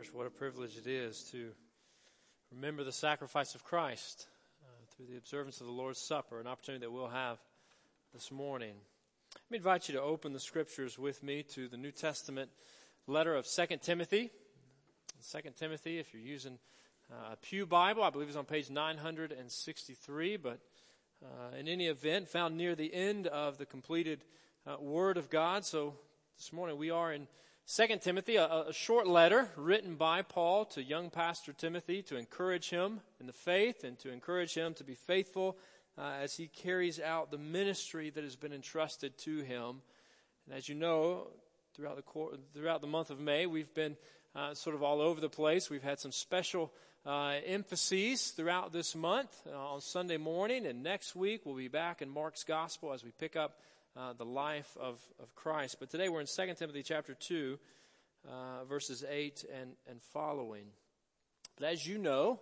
Church, what a privilege it is to remember the sacrifice of Christ uh, through the observance of the Lord's Supper, an opportunity that we'll have this morning. Let me invite you to open the scriptures with me to the New Testament letter of 2 Timothy. 2 Timothy, if you're using uh, a Pew Bible, I believe it's on page 963, but uh, in any event, found near the end of the completed uh, Word of God. So this morning we are in 2 Timothy, a, a, short letter written by Paul to young pastor Timothy to encourage him in the faith and to encourage him to be faithful uh, as he carries out the ministry that has been entrusted to him. And as you know, throughout the, throughout the month of May, we've been uh, sort of all over the place. We've had some special uh, emphases throughout this month uh, on Sunday morning, and next week we'll be back in Mark's Gospel as we pick up uh, the life of, of Christ. But today we're in 2 Timothy chapter 2, uh, verses 8 and, and following. But as you know,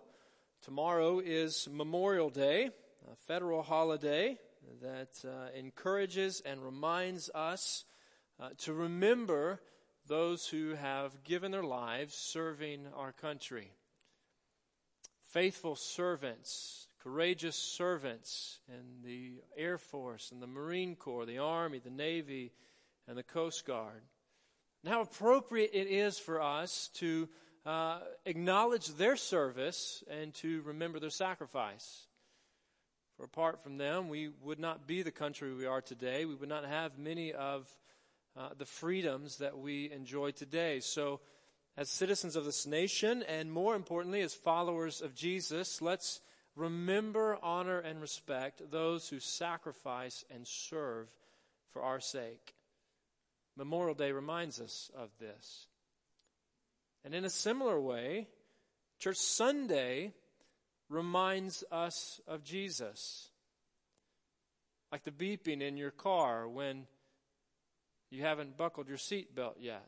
tomorrow is Memorial Day, a federal holiday that uh, encourages and reminds us uh, to remember those who have given their lives serving our country. Faithful servants courageous servants in the Air Force and the Marine Corps, the Army, the Navy, and the Coast Guard. And how appropriate it is for us to uh, acknowledge their service and to remember their sacrifice. For apart from them, we would not be the country we are today. We would not have many of uh, the freedoms that we enjoy today. So, as citizens of this nation, and more importantly, as followers of Jesus, let's remember, honor, and respect those who sacrifice and serve for our sake. Memorial Day reminds us of this. And in a similar way, Church Sunday reminds us of Jesus. Like the beeping in your car when you haven't buckled your seatbelt yet.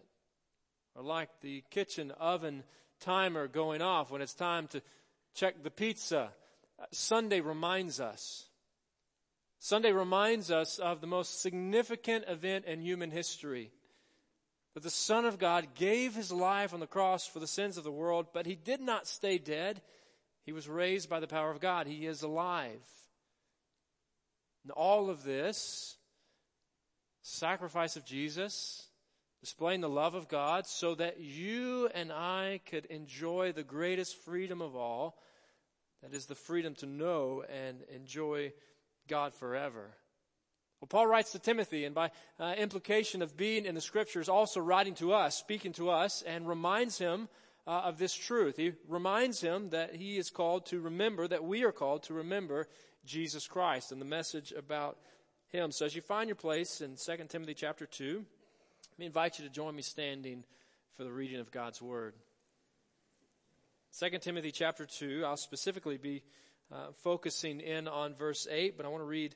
Or like the kitchen oven timer going off when it's time to check the pizza Uh, Sunday reminds us. Sunday reminds us of the most significant event in human history. That the Son of God gave his life on the cross for the sins of the world, but he did not stay dead. He was raised by the power of God. He is alive. And all of this, sacrifice of Jesus, displaying the love of God so that you and I could enjoy the greatest freedom of all, that is the freedom to know and enjoy God forever. Well, Paul writes to Timothy, and by uh, implication of being in the scriptures, also writing to us, speaking to us, and reminds him uh, of this truth. He reminds him that he is called to remember, that we are called to remember Jesus Christ and the message about him. So as you find your place in 2 Timothy chapter 2, let me invite you to join me standing for the reading of God's word. 2 Timothy chapter 2, I'll specifically be uh, focusing in on verse 8, but I want to read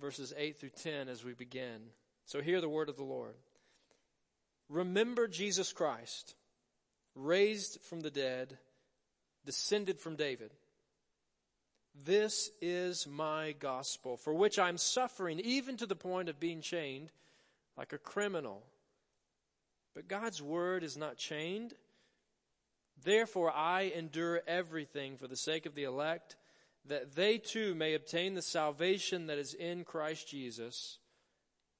verses 8 through 10 as we begin. So hear the word of the Lord. Remember Jesus Christ, raised from the dead, descended from David. This is my gospel, for which I'm suffering even to the point of being chained like a criminal. But God's word is not chained. Therefore, I endure everything for the sake of the elect, that they too may obtain the salvation that is in Christ Jesus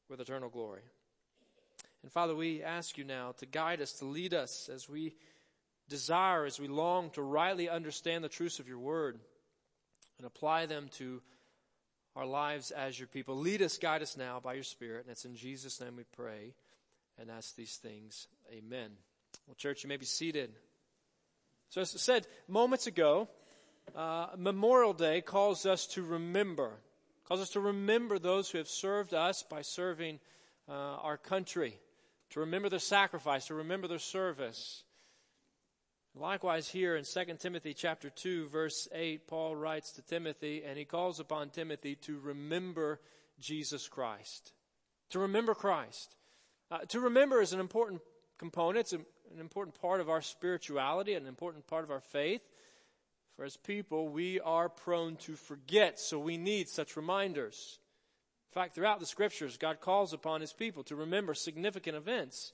with eternal glory. And Father, we ask you now to guide us, to lead us as we desire, as we long to rightly understand the truths of your word and apply them to our lives as your people. Lead us, guide us now by your Spirit. And it's in Jesus' name we pray and ask these things. Amen. Well, church, you may be seated. So, as I said moments ago, uh, Memorial Day calls us to remember, calls us to remember those who have served us by serving uh, our country, to remember their sacrifice, to remember their service. Likewise, here in 2 Timothy chapter 2, verse 8, Paul writes to Timothy, and he calls upon Timothy to remember Jesus Christ. To remember Christ. Uh, to remember is an important component. It's an important part of our spirituality, an important part of our faith. For as people, we are prone to forget, so we need such reminders. In fact, throughout the scriptures, God calls upon his people to remember significant events,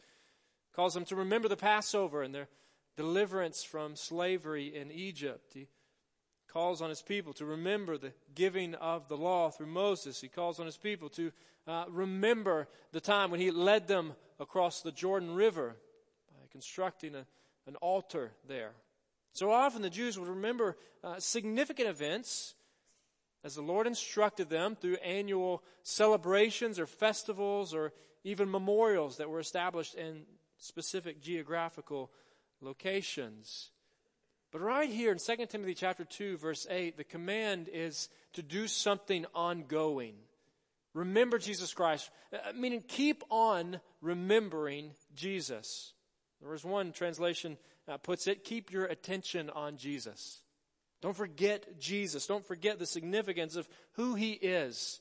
calls them to remember the Passover and their deliverance from slavery in Egypt. He calls on his people to remember the giving of the law through Moses. He calls on his people to uh, remember the time when he led them across the Jordan River constructing a, an altar there. So often the Jews would remember uh, significant events as the Lord instructed them through annual celebrations or festivals or even memorials that were established in specific geographical locations. But right here in 2 Timothy chapter 2 verse 8, the command is to do something ongoing. Remember Jesus Christ, uh, meaning keep on remembering Jesus. There was one translation uh, puts it, keep your attention on Jesus. Don't forget Jesus. Don't forget the significance of who he is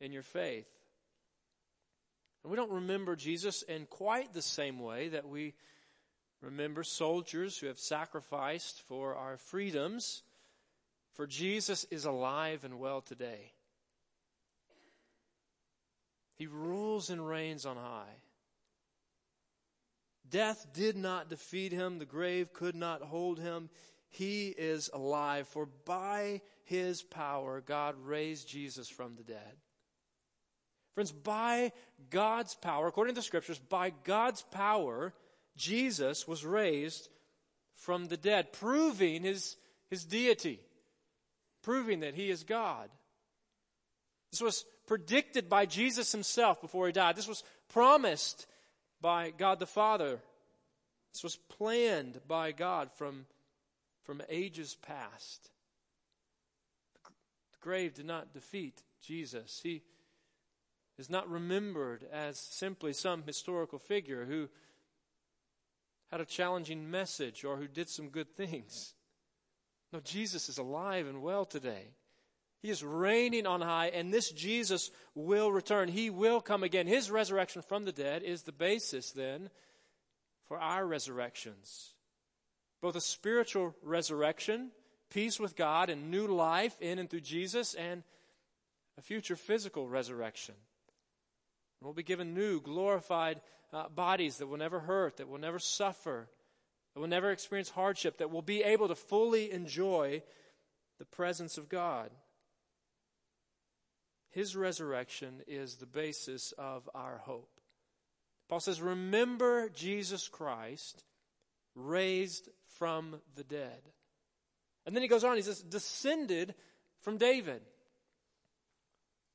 in your faith. And we don't remember Jesus in quite the same way that we Remember soldiers who have sacrificed for our freedoms, for Jesus is alive and well today. He rules and reigns on high. Death did not defeat him, the grave could not hold him. He is alive, for by his power, God raised Jesus from the dead. Friends, by God's power, according to the scriptures, by God's power, Jesus was raised from the dead, proving his, his deity, proving that he is God. This was predicted by Jesus himself before he died. This was promised by God the Father. This was planned by God from, from ages past. The grave did not defeat Jesus. He is not remembered as simply some historical figure who had a challenging message or who did some good things. No, Jesus is alive and well today. He is reigning on high, and this Jesus will return. He will come again. His resurrection from the dead is the basis then for our resurrections. Both a spiritual resurrection, peace with God, and new life in and through Jesus, and a future physical resurrection. We'll be given new, glorified uh, bodies that will never hurt, that will never suffer, that will never experience hardship, that will be able to fully enjoy the presence of God. His resurrection is the basis of our hope. Paul says, Remember Jesus Christ raised from the dead. And then he goes on, he says, descended from David.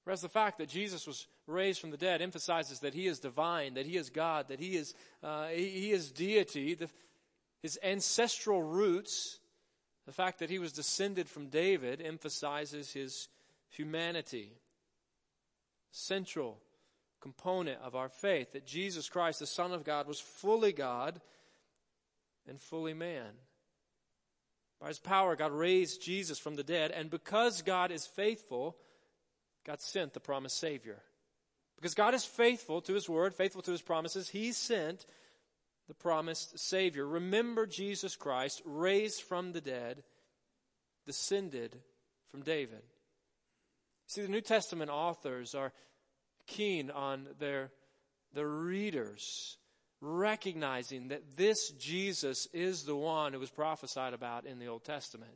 Whereas the fact that Jesus was raised from the dead emphasizes that he is divine, that he is God, that he is, uh, he, he, is deity. The, his ancestral roots, the fact that he was descended from David, emphasizes his humanity. Central component of our faith that Jesus Christ, the Son of God, was fully God and fully man. By his power, God raised Jesus from the dead, and because God is faithful, God sent the promised Savior. Because God is faithful to His word, faithful to His promises, He sent the promised Savior. Remember Jesus Christ, raised from the dead, descended from David. See, the New Testament authors are keen on their, their readers recognizing that this Jesus is the one who was prophesied about in the Old Testament.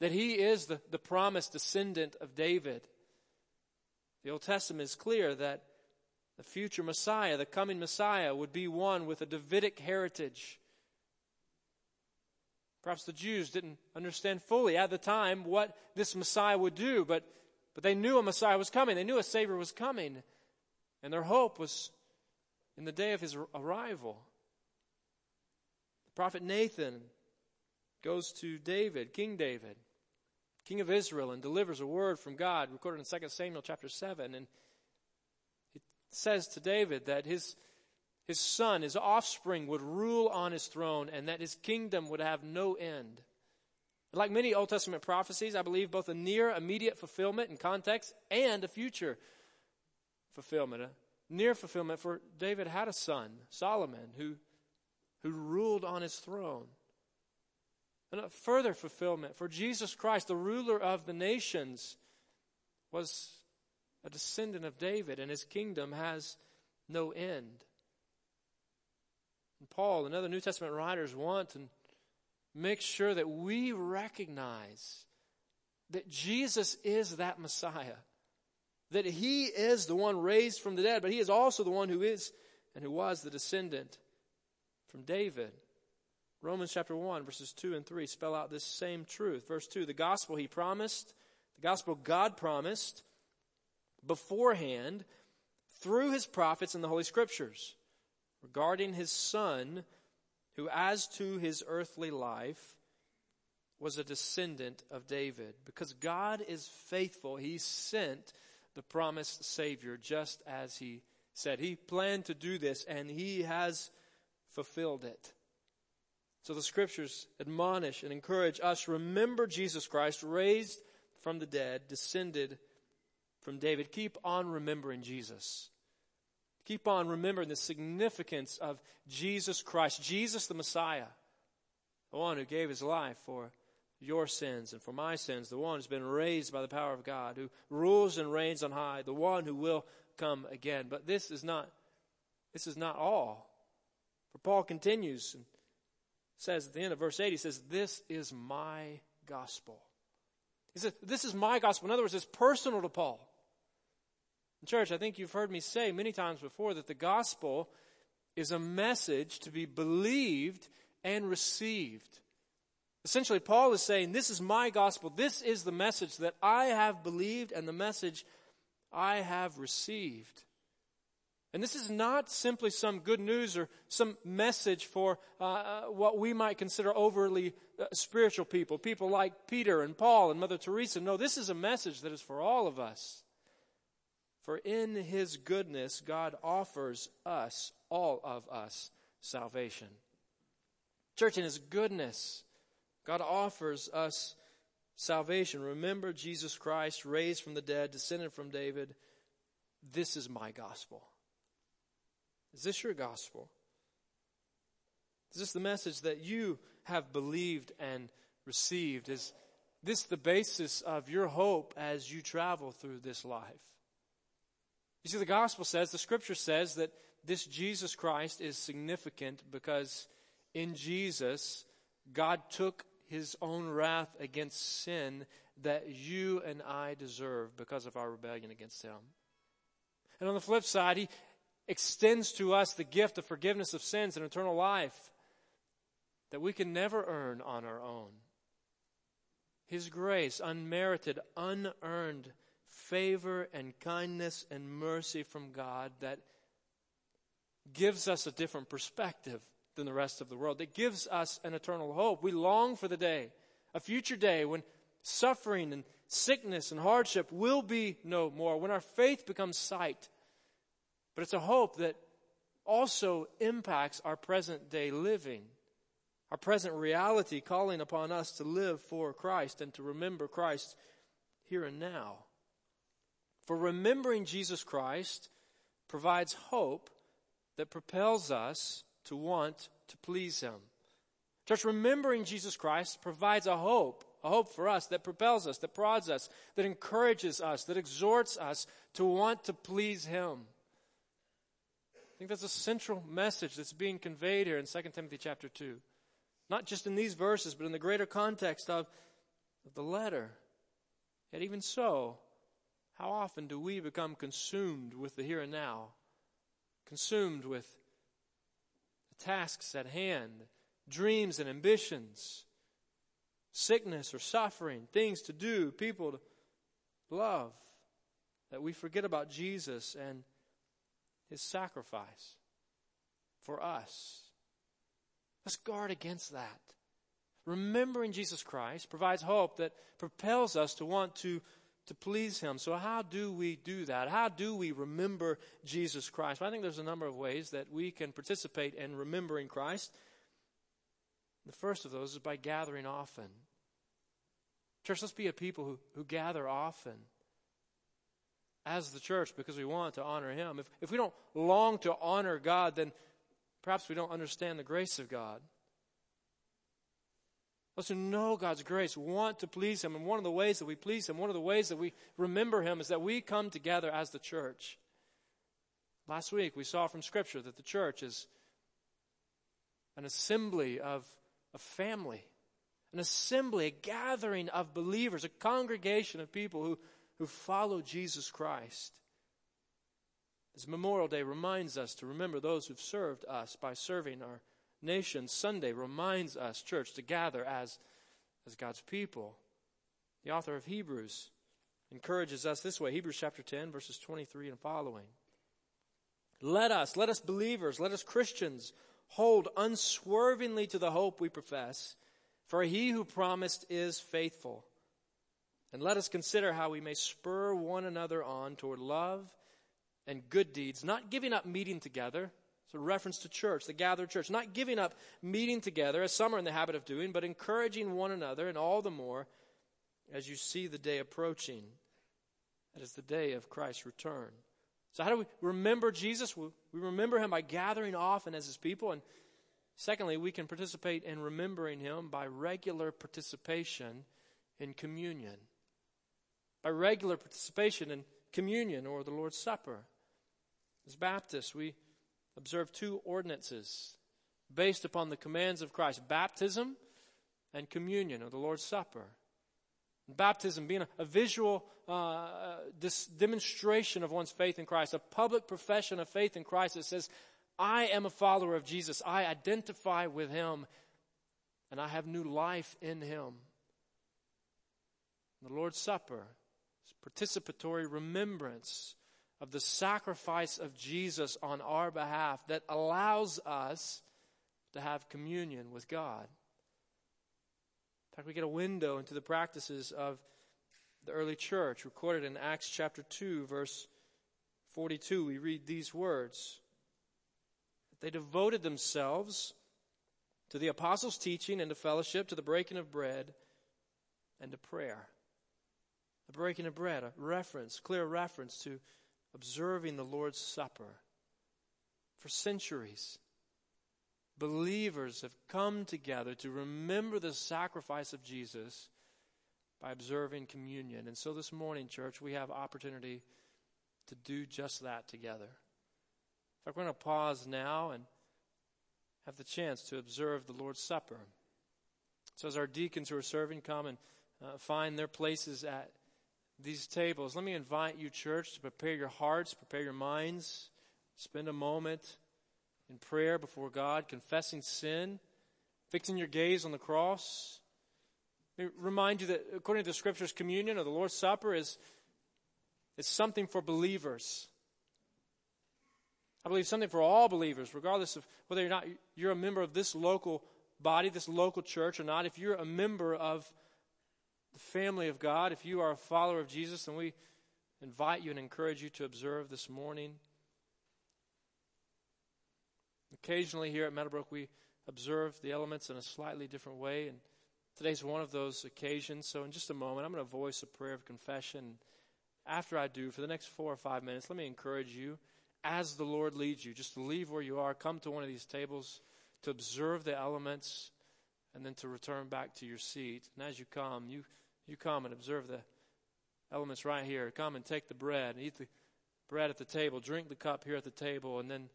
That he is the, the promised descendant of David. The Old Testament is clear that the future Messiah, the coming Messiah, would be one with a Davidic heritage. Perhaps the Jews didn't understand fully at the time what this Messiah would do, but, but they knew a Messiah was coming. They knew a Savior was coming. And their hope was in the day of his arrival. The prophet Nathan goes to David, King David, king of Israel, and delivers a word from God recorded in 2 Samuel chapter 7. And it says to David that his, his son, his offspring, would rule on his throne and that his kingdom would have no end. Like many Old Testament prophecies, I believe both a near, immediate fulfillment in context and a future fulfillment. A near fulfillment for David had a son, Solomon, who, who ruled on his throne. And a further fulfillment for Jesus Christ, the ruler of the nations, was a descendant of David, and his kingdom has no end. And Paul and other New Testament writers want to make sure that we recognize that Jesus is that Messiah. That he is the one raised from the dead, but he is also the one who is and who was the descendant from David. Romans chapter 1, verses 2 and 3 spell out this same truth. Verse 2 the gospel he promised, the gospel God promised beforehand through his prophets in the Holy Scriptures regarding his son, who, as to his earthly life, was a descendant of David. Because God is faithful, he sent the promised Savior just as he said. He planned to do this, and he has fulfilled it. So the scriptures admonish and encourage us remember Jesus Christ, raised from the dead, descended from David. Keep on remembering Jesus. Keep on remembering the significance of Jesus Christ, Jesus the Messiah, the one who gave his life for your sins and for my sins, the one who's been raised by the power of God, who rules and reigns on high, the one who will come again. But this is not, this is not all. For Paul continues and says at the end of verse 8, he says, This is my gospel. He says, This is my gospel. In other words, it's personal to Paul. Church, I think you've heard me say many times before that the gospel is a message to be believed and received. Essentially, Paul is saying, This is my gospel. This is the message that I have believed and the message I have received. And this is not simply some good news or some message for uh, uh what we might consider overly uh, spiritual people, people like Peter and Paul and Mother Teresa. No, this is a message that is for all of us. For in his goodness, God offers us, all of us, salvation. Church, in his goodness, God offers us salvation. Remember Jesus Christ, raised from the dead, descended from David. This is my gospel. Is this your gospel? Is this the message that you have believed and received? Is this the basis of your hope as you travel through this life? You see, the gospel says, the scripture says that this Jesus Christ is significant because in Jesus, God took his own wrath against sin that you and I deserve because of our rebellion against him. And on the flip side, he extends to us the gift of forgiveness of sins and eternal life that we can never earn on our own. His grace, unmerited, unearned favor and kindness and mercy from God that gives us a different perspective than the rest of the world. It gives us an eternal hope. We long for the day, a future day when suffering and sickness and hardship will be no more, when our faith becomes sight. But it's a hope that also impacts our present day living, our present reality, calling upon us to live for Christ and to remember Christ here and now. For remembering Jesus Christ provides hope that propels us to want to please Him. Church, remembering Jesus Christ provides a hope, a hope for us that propels us, that prods us, that encourages us, that exhorts us to want to please Him. I think that's a central message that's being conveyed here in 2 Timothy chapter 2. Not just in these verses, but in the greater context of, of the letter. Yet even so, how often do we become consumed with the here and now? Consumed with the tasks at hand, dreams and ambitions, sickness or suffering, things to do, people to love, that we forget about Jesus and his sacrifice for us. Let's guard against that. Remembering Jesus Christ provides hope that propels us to want to to please Him. So, how do we do that? How do we remember Jesus Christ? Well, I think there's a number of ways that we can participate in remembering Christ. The first of those is by gathering often. Church, let's be a people who, who gather often as the church because we want to honor Him. If, if we don't long to honor God, then perhaps we don't understand the grace of God. Those who know God's grace want to please Him. And one of the ways that we please Him, one of the ways that we remember Him is that we come together as the church. Last week we saw from Scripture that the church is an assembly of a family, an assembly, a gathering of believers, a congregation of people who, who follow Jesus Christ. As Memorial Day reminds us to remember those who've served us by serving our nation, Sunday reminds us, church, to gather as, as God's people. The author of Hebrews encourages us this way Hebrews chapter 10, verses 23 and following. Let us, let us believers, let us Christians hold unswervingly to the hope we profess, for he who promised is faithful. And let us consider how we may spur one another on toward love and good deeds, not giving up meeting together. It's a reference to church, the gathered church. Not giving up meeting together, as some are in the habit of doing, but encouraging one another, and all the more as you see the day approaching. That is the day of Christ's return. So, how do we remember Jesus? We remember him by gathering often as his people. And secondly, we can participate in remembering him by regular participation in communion. By regular participation in communion or the Lord's Supper. As Baptists, we observe two ordinances based upon the commands of Christ baptism and communion or the Lord's Supper. Baptism being a, a visual uh, this demonstration of one's faith in Christ, a public profession of faith in Christ that says, I am a follower of Jesus. I identify with him and I have new life in him. The Lord's Supper is participatory remembrance of the sacrifice of Jesus on our behalf that allows us to have communion with God. In fact, we get a window into the practices of the early church, recorded in Acts chapter 2, verse 42. We read these words They devoted themselves to the apostles' teaching and to fellowship, to the breaking of bread, and to prayer. The breaking of bread, a reference, clear reference to observing the Lord's Supper. For centuries, believers have come together to remember the sacrifice of Jesus by observing communion. And so this morning, church, we have opportunity to do just that together. In fact, we're going to pause now and have the chance to observe the Lord's Supper. So as our deacons who are serving come and uh, find their places at these tables, let me invite you, church, to prepare your hearts, prepare your minds, spend a moment in prayer before God, confessing sin, fixing your gaze on the cross. Let remind you that according to the scriptures, communion or the Lord's Supper is, is something for believers. I believe something for all believers, regardless of whether or not you're a member of this local body, this local church or not. If you're a member of the family of God, if you are a follower of Jesus, then we invite you and encourage you to observe this morning. Occasionally here at Meadowbrook, we observe the elements in a slightly different way, and today's one of those occasions. So, in just a moment, I'm going to voice a prayer of confession. After I do, for the next four or five minutes, let me encourage you, as the Lord leads you, just to leave where you are, come to one of these tables to observe the elements and then to return back to your seat. And as you come, you, you come and observe the elements right here. Come and take the bread and eat the bread at the table, drink the cup here at the table, and then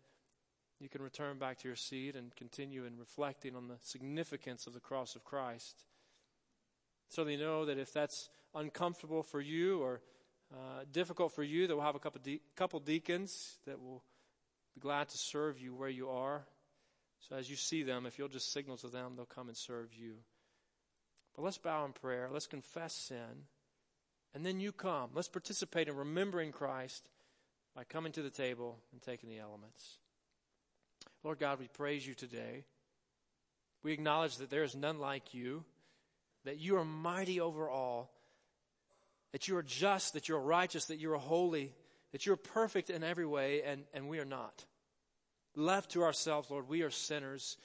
you can return back to your seat and continue in reflecting on the significance of the cross of Christ. Certainly know that if that's uncomfortable for you or uh, difficult for you, that we'll have a couple, de- couple deacons that will be glad to serve you where you are. So as you see them, if you'll just signal to them, they'll come and serve you. But let's bow in prayer. Let's confess sin. And then you come. Let's participate in remembering Christ by coming to the table and taking the elements. Lord God, we praise you today. We acknowledge that there is none like you, that you are mighty over all, that you are just, that you are righteous, that you are holy, that you are perfect in every way, and, and we are not. Left to ourselves, Lord, we are sinners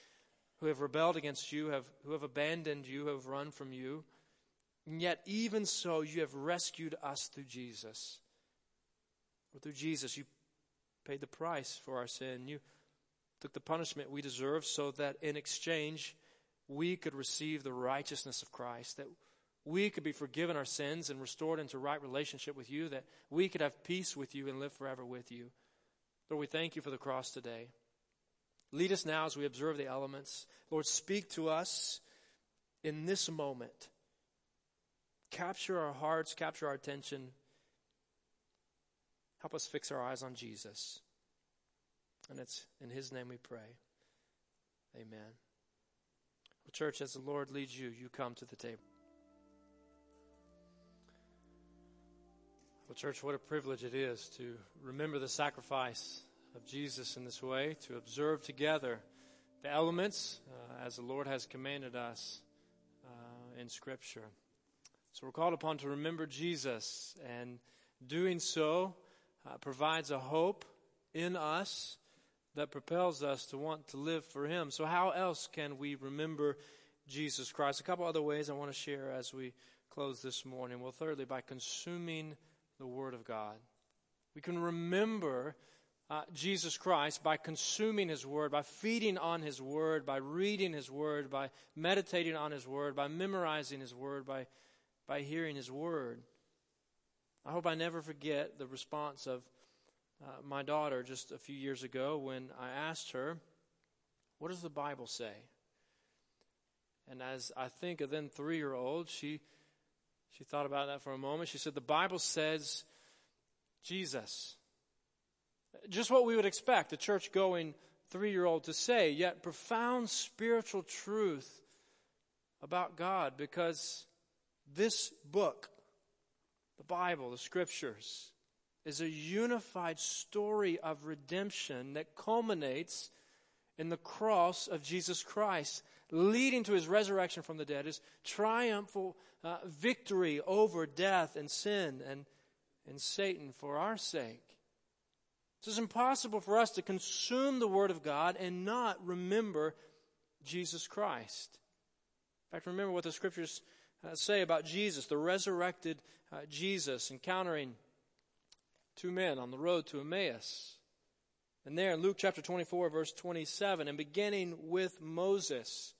who have rebelled against you, have, who have abandoned you, who have run from you. And yet, even so, you have rescued us through Jesus. Through Jesus, you paid the price for our sin. You took the punishment we deserve so that in exchange, we could receive the righteousness of Christ, that we could be forgiven our sins and restored into right relationship with you, that we could have peace with you and live forever with you. Lord, we thank you for the cross today. Lead us now as we observe the elements. Lord, speak to us in this moment. Capture our hearts, capture our attention. Help us fix our eyes on Jesus. And it's in His name we pray. Amen. Well, church, as the Lord leads you, you come to the table. Well, church, what a privilege it is to remember the sacrifice of Jesus in this way, to observe together the elements uh, as the Lord has commanded us uh, in Scripture. So we're called upon to remember Jesus, and doing so uh, provides a hope in us that propels us to want to live for Him. So, how else can we remember Jesus Christ? A couple other ways I want to share as we close this morning. Well, thirdly, by consuming the Word of God. We can remember uh, Jesus Christ by consuming His Word, by feeding on His Word, by reading His Word, by meditating on His Word, by memorizing His Word, by, by hearing His Word. I hope I never forget the response of uh, my daughter just a few years ago when I asked her, What does the Bible say? And as I think a then three year old, she, she thought about that for a moment. She said, The Bible says Jesus. Just what we would expect a church going three year old to say, yet profound spiritual truth about God because this book, the Bible, the scriptures, is a unified story of redemption that culminates in the cross of Jesus Christ, leading to his resurrection from the dead, his triumphal uh, victory over death and sin and, and Satan for our sake. So it's impossible for us to consume the Word of God and not remember Jesus Christ. In fact, remember what the Scriptures uh, say about Jesus, the resurrected uh, Jesus encountering two men on the road to Emmaus. And there in Luke chapter 24, verse 27, and beginning with Moses,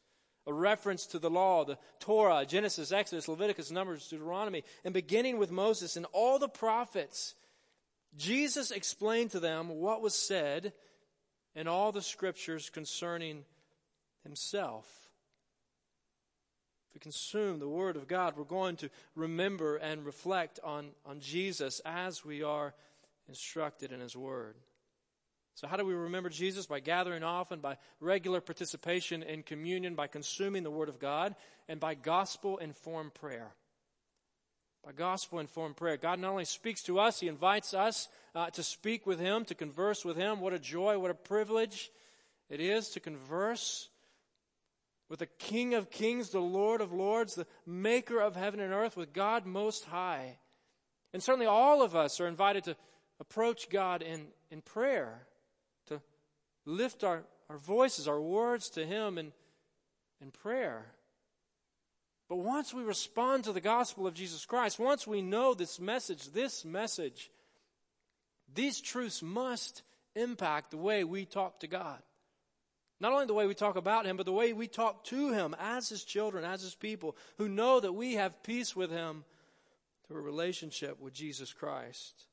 a reference to the law, the Torah, Genesis, Exodus, Leviticus, Numbers, Deuteronomy, and beginning with Moses and all the prophets, Jesus explained to them what was said in all the scriptures concerning himself. If we consume the Word of God, we're going to remember and reflect on, on Jesus as we are instructed in His Word. So, how do we remember Jesus? By gathering often, by regular participation in communion, by consuming the Word of God, and by gospel informed prayer by gospel informed prayer. God not only speaks to us, He invites us uh, to speak with Him, to converse with Him. What a joy, what a privilege it is to converse with the King of Kings, the Lord of Lords, the Maker of heaven and earth, with God Most High. And certainly all of us are invited to approach God in, in prayer, to lift our, our voices, our words to Him in, in prayer. But once we respond to the gospel of Jesus Christ, once we know this message, this message, these truths must impact the way we talk to God. Not only the way we talk about Him, but the way we talk to Him as His children, as His people, who know that we have peace with Him through a relationship with Jesus Christ.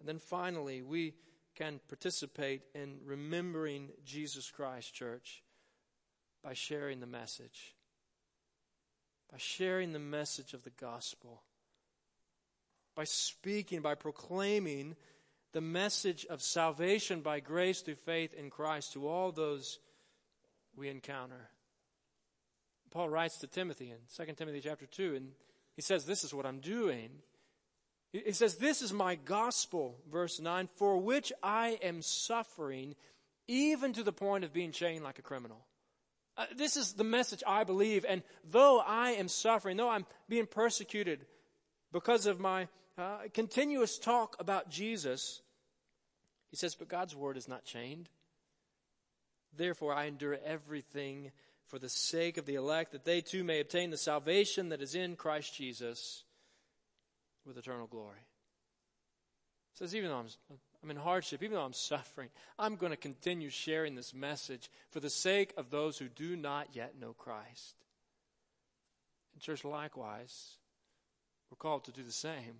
And then finally, we can participate in remembering Jesus Christ, church, by sharing the message by sharing the message of the gospel, by speaking, by proclaiming the message of salvation by grace through faith in Christ to all those we encounter. Paul writes to Timothy in 2 Timothy chapter 2, and he says, This is what I'm doing. He says, This is my gospel, verse 9, for which I am suffering, even to the point of being chained like a criminal. Uh, this is the message I believe. And though I am suffering, though I'm being persecuted because of my uh, continuous talk about Jesus, he says, but God's word is not chained. Therefore, I endure everything for the sake of the elect, that they too may obtain the salvation that is in Christ Jesus with eternal glory. He says, even though I'm I'm in hardship, even though I'm suffering, I'm going to continue sharing this message for the sake of those who do not yet know Christ. And, church, likewise, we're called to do the same.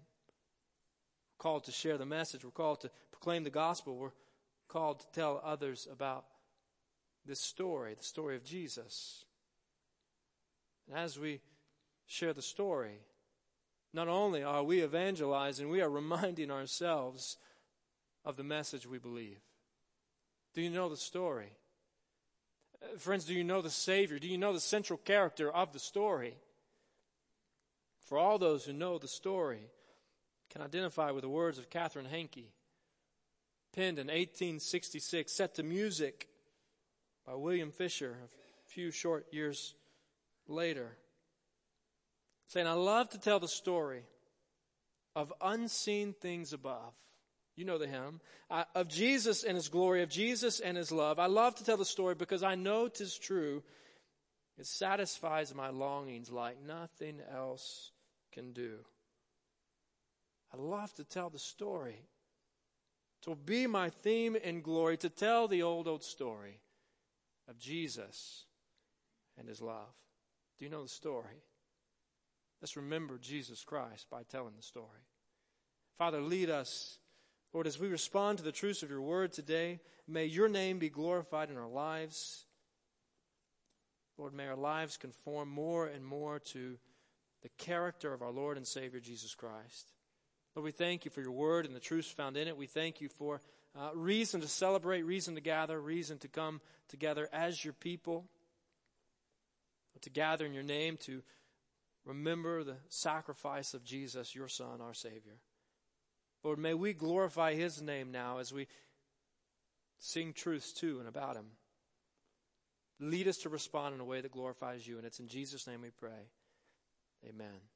We're called to share the message. We're called to proclaim the gospel. We're called to tell others about this story, the story of Jesus. And as we share the story, not only are we evangelizing, we are reminding ourselves of the message we believe. Do you know the story? Uh, friends, do you know the Savior? Do you know the central character of the story? For all those who know the story can identify with the words of Katherine Hankey, penned in 1866, set to music by William Fischer a few short years later saying, I love to tell the story of unseen things above. You know the hymn. Uh, of Jesus and his glory, of Jesus and his love. I love to tell the story because I know 'tis true. It satisfies my longings like nothing else can do. I love to tell the story. It will be my theme and glory to tell the old, old story of Jesus and his love. Do you know the story? Let's remember Jesus Christ by telling the story. Father, lead us. Lord, as we respond to the truths of your word today, may your name be glorified in our lives. Lord, may our lives conform more and more to the character of our Lord and Savior Jesus Christ. Lord, we thank you for your word and the truths found in it. We thank you for uh, reason to celebrate, reason to gather, reason to come together as your people, to gather in your name, to remember the sacrifice of Jesus, your Son, our Savior. Lord, may we glorify His name now as we sing truths to and about Him. Lead us to respond in a way that glorifies you, and it's in Jesus' name we pray. Amen.